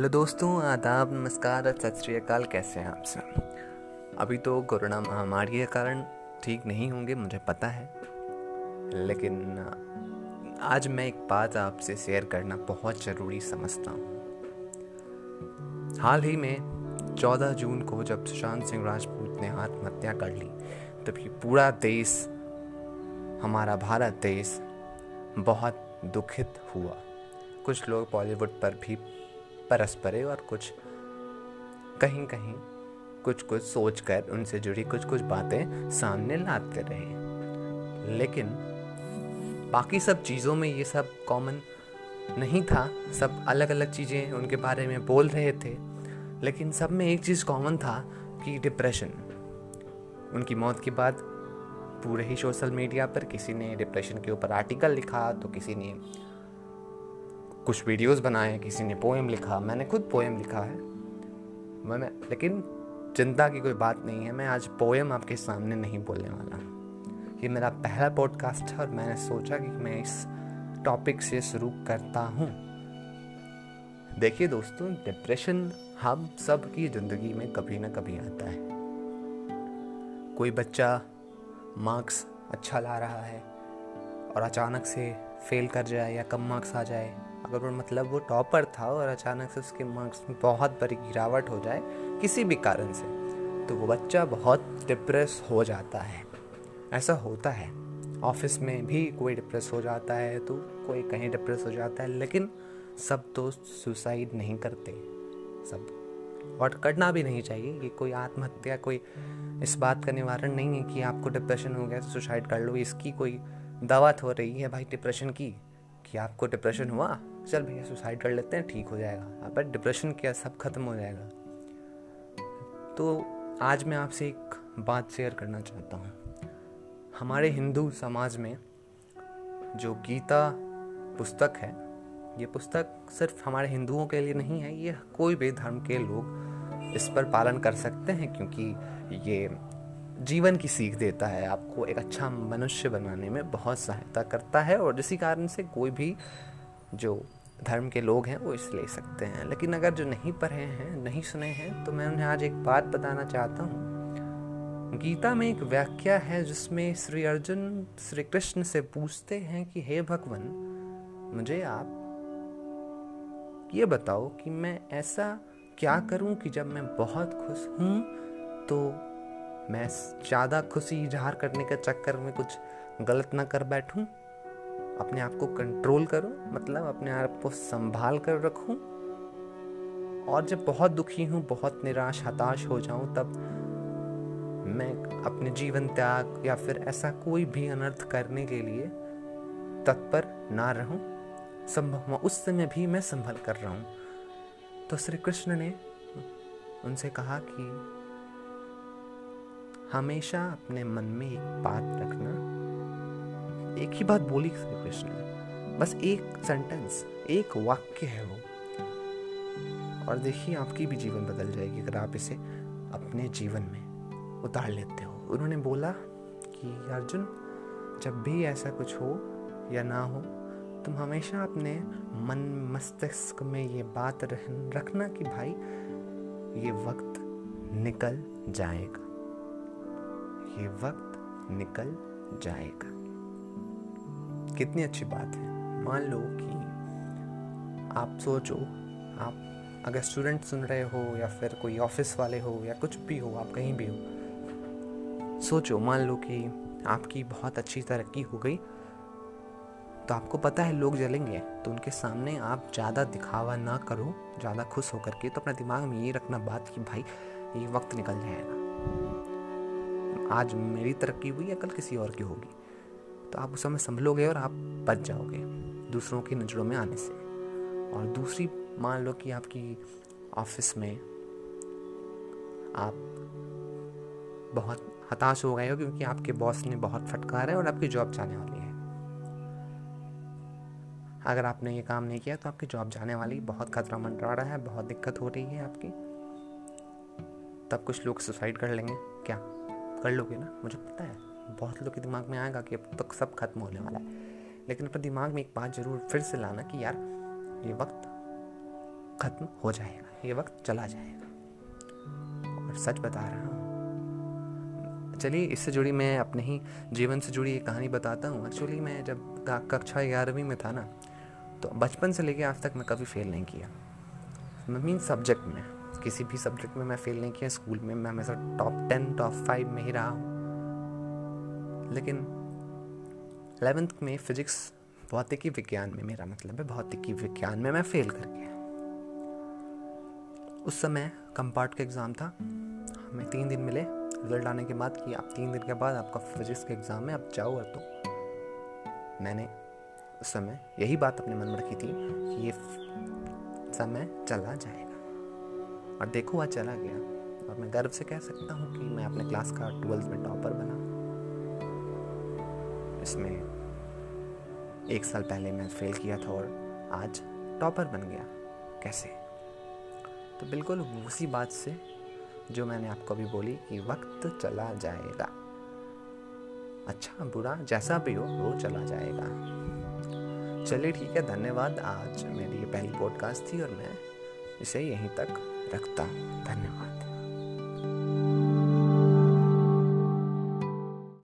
Hello दोस्तों, आदाब, नमस्कार, सत श्रीकाल कैसे हैं आप सब? अभी तो कोरोना महामारी के कारण ठीक नहीं होंगे, मुझे पता है। लेकिन आज मैं एक बात आपसे शेयर करना बहुत ज़रूरी समझता हूँ। हाल ही में 14 जून को जब सुशांत सिंह राजपूत ने आत्महत्या कर ली ये पूरा देश, हमारा भारत देश बहुत दुखित हुआ। कुछ लोग बॉलीवुड पर भी परस परे और कुछ कहीं कहीं कुछ कुछ सोच कर उनसे जुड़ी कुछ कुछ बातें सामने लाते रहे। लेकिन बाकी सब चीज़ों में ये सब कॉमन नहीं था। सब अलग अलग चीज़ें उनके बारे में बोल रहे थे। लेकिन सब में एक चीज़ कॉमन था कि डिप्रेशन उनकी मौत के बाद पूरे ही सोशल मीडिया पर किसी ने डिप्रेशन के ऊपर आर्टिकल लिखा तो किसी ने कुछ वीडियोस बनाए, किसी ने पोएम लिखा, मैंने खुद पोएम लिखा है। मैं लेकिन चिंता की कोई बात नहीं है, मैं आज पोएम आपके सामने नहीं बोलने वाला। ये मेरा पहला पॉडकास्ट है और मैंने सोचा कि मैं इस टॉपिक से शुरू करता हूँ। देखिए दोस्तों डिप्रेशन हम सब की ज़िंदगी में कभी ना कभी आता है। कोई बच्चा मार्क्स अच्छा ला रहा है और अचानक से फेल कर जाए या कम मार्क्स आ जाए अगर वो मतलब वो टॉपर था और अचानक से उसके मार्क्स में बहुत बड़ी गिरावट हो जाए किसी भी कारण से तो वो बच्चा बहुत डिप्रेस हो जाता है। ऐसा होता है। ऑफ़िस में भी कोई डिप्रेस हो जाता है तो कोई कहीं डिप्रेस हो जाता है, लेकिन सब तो सुसाइड नहीं करते। सब। और करना भी नहीं चाहिए ये कोई आत्महत्या, कोई इस बात का निवारण नहीं है कि आपको डिप्रेशन हो गया तो सुसाइड कर लो। इसकी कोई दवा हो रही है भाई डिप्रेशन की। कि आपको डिप्रेशन हुआ? चल भैया सुसाइड कर लेते हैं, ठीक हो जाएगा। पर डिप्रेशन क्या, सब खत्म हो जाएगा। तो आज मैं आपसे एक बात शेयर करना चाहता हूँ। हमारे हिंदू समाज में जो गीता पुस्तक है, ये पुस्तक सिर्फ़ हमारे हिंदुओं के लिए नहीं है, ये कोई भी धर्म के लोग इस पर पालन कर सकते हैं, क्योंकि ये जीवन की सीख देता है, आपको एक अच्छा मनुष्य बनाने में बहुत सहायता करता है और जिसी कारण से कोई भी जो धर्म के लोग हैं, वो इसे ले सकते हैं। लेकिन अगर जो नहीं पढ़े हैं, नहीं सुने हैं तो मैं उन्हें आज एक बात बताना चाहता हूँ। गीता में एक व्याख्या है, जिसमें श्री अर्जुन श्री कृष्ण से पूछते हैं कि, हे भगवान, मुझे आप ये बताओ कि मैं ऐसा क्या करूँ कि जब मैं बहुत खुश हूँ तो मैं ज़्यादा खुशी इजहार करने के चक्कर में कुछ गलत ना कर बैठूं। अपने आप को कंट्रोल करूँ मतलब अपने आप को संभाल कर रखूँ। और जब बहुत दुखी हूँ, बहुत निराश, हताश हो जाऊँ, तब मैं अपने जीवन त्याग या फिर ऐसा कोई भी अनर्थ करने के लिए तत्पर ना रहूँ। संभव उस समय भी मैं संभल कर रहा। हूँ तो श्री कृष्ण ने उनसे कहा कि हमेशा अपने मन में एक बात रखना। एक ही बात बोली श्री कृष्ण। ने बस एक सेंटेंस एक वाक्य है वो। और देखिए, आपकी भी जीवन बदल जाएगी अगर आप इसे अपने जीवन में उतार लेते हो। उन्होंने बोला कि, अर्जुन, जब भी ऐसा कुछ हो या ना हो, तुम हमेशा अपने मन मस्तिष्क में ये बात रखना कि भाई, ये वक्त निकल जाएगा। ये वक्त निकल जाएगा। कितनी अच्छी बात है। मान लो कि आप सोचो, आप अगर स्टूडेंट सुन रहे हो या फिर कोई ऑफ़िस वाले हो या कुछ भी हो, आप कहीं भी हो, सोचो, मान लो कि आपकी बहुत अच्छी तरक्की हो गई तो आपको पता है लोग जलेंगे तो उनके सामने आप ज़्यादा दिखावा ना करो, ज़्यादा खुश होकर के तो अपने दिमाग में ये रखना बात कि भाई, ये वक्त निकल जाएगा। आज मेरी तरक्की हुई या कल किसी और की होगी? तो आप उस समय संभलोगे और आप बच जाओगे, दूसरों की नज़रों में आने से। और दूसरी, मान लो कि आपकी ऑफ़िस में आप बहुत हताश हो गए हो क्योंकि आपके बॉस ने बहुत फटकार है और आपकी जॉब जाने वाली है। अगर आपने ये काम नहीं किया तो आपकी जॉब जाने वाली बहुत खतरा मंडरा रहा है, बहुत दिक्कत हो रही है आपकी। तब कुछ लोग सुसाइड कर लेंगे, क्या? कर लोगे ना, मुझे पता है, बहुत लोग के दिमाग में आएगा कि अब तक सब खत्म होने वाला है। लेकिन अपने दिमाग में एक बात ज़रूर फिर से लाना कि यार, ये वक्त ख़त्म हो जाएगा, ये वक्त चला जाएगा। और सच बता रहा हूँ, चलिए इससे जुड़ी मैं अपने ही जीवन से जुड़ी एक कहानी बताता हूँ। एक्चुअली मैं जब कक्षा ग्यारहवीं में था ना तो बचपन से लेके आज तक मैं कभी फेल नहीं किया। मीन सब्जेक्ट में। किसी भी सब्जेक्ट में मैं फेल नहीं किया स्कूल में मैं हमेशा टॉप टेन टॉप फाइव में ही रहा हूँ। लेकिन एलेवेंथ में फिजिक्स भौतिकी विज्ञान में मेरा मतलब है भौतिकी विज्ञान में मैं फेल कर गया। उस समय कंपार्ट का एग्ज़ाम था। हमें तीन दिन मिले। रिज़ल्ट आने के बाद कि आप तीन दिन के बाद आपका फिजिक्स का एग्ज़ाम है, आप जाओ और तो। मैंने उस समय यही बात अपने मन में रखी थी कि ये समय चला जाएगा। और देखो वह चला गया। और मैं गर्व से कह सकता हूँ कि मैं अपने क्लास का ट्वेल्थ में टॉपर बना। इसमें एक साल पहले मैं फेल किया था और आज टॉपर बन गया। कैसे? तो बिल्कुल उसी बात से जो मैंने आपको अभी बोली कि वक्त चला जाएगा। अच्छा बुरा जैसा भी हो, वो चला जाएगा। चलिए ठीक है, धन्यवाद। आज मेरी ये पहली पॉडकास्ट थी और मैं इसे यहीं तक रखता। हूँ धन्यवाद।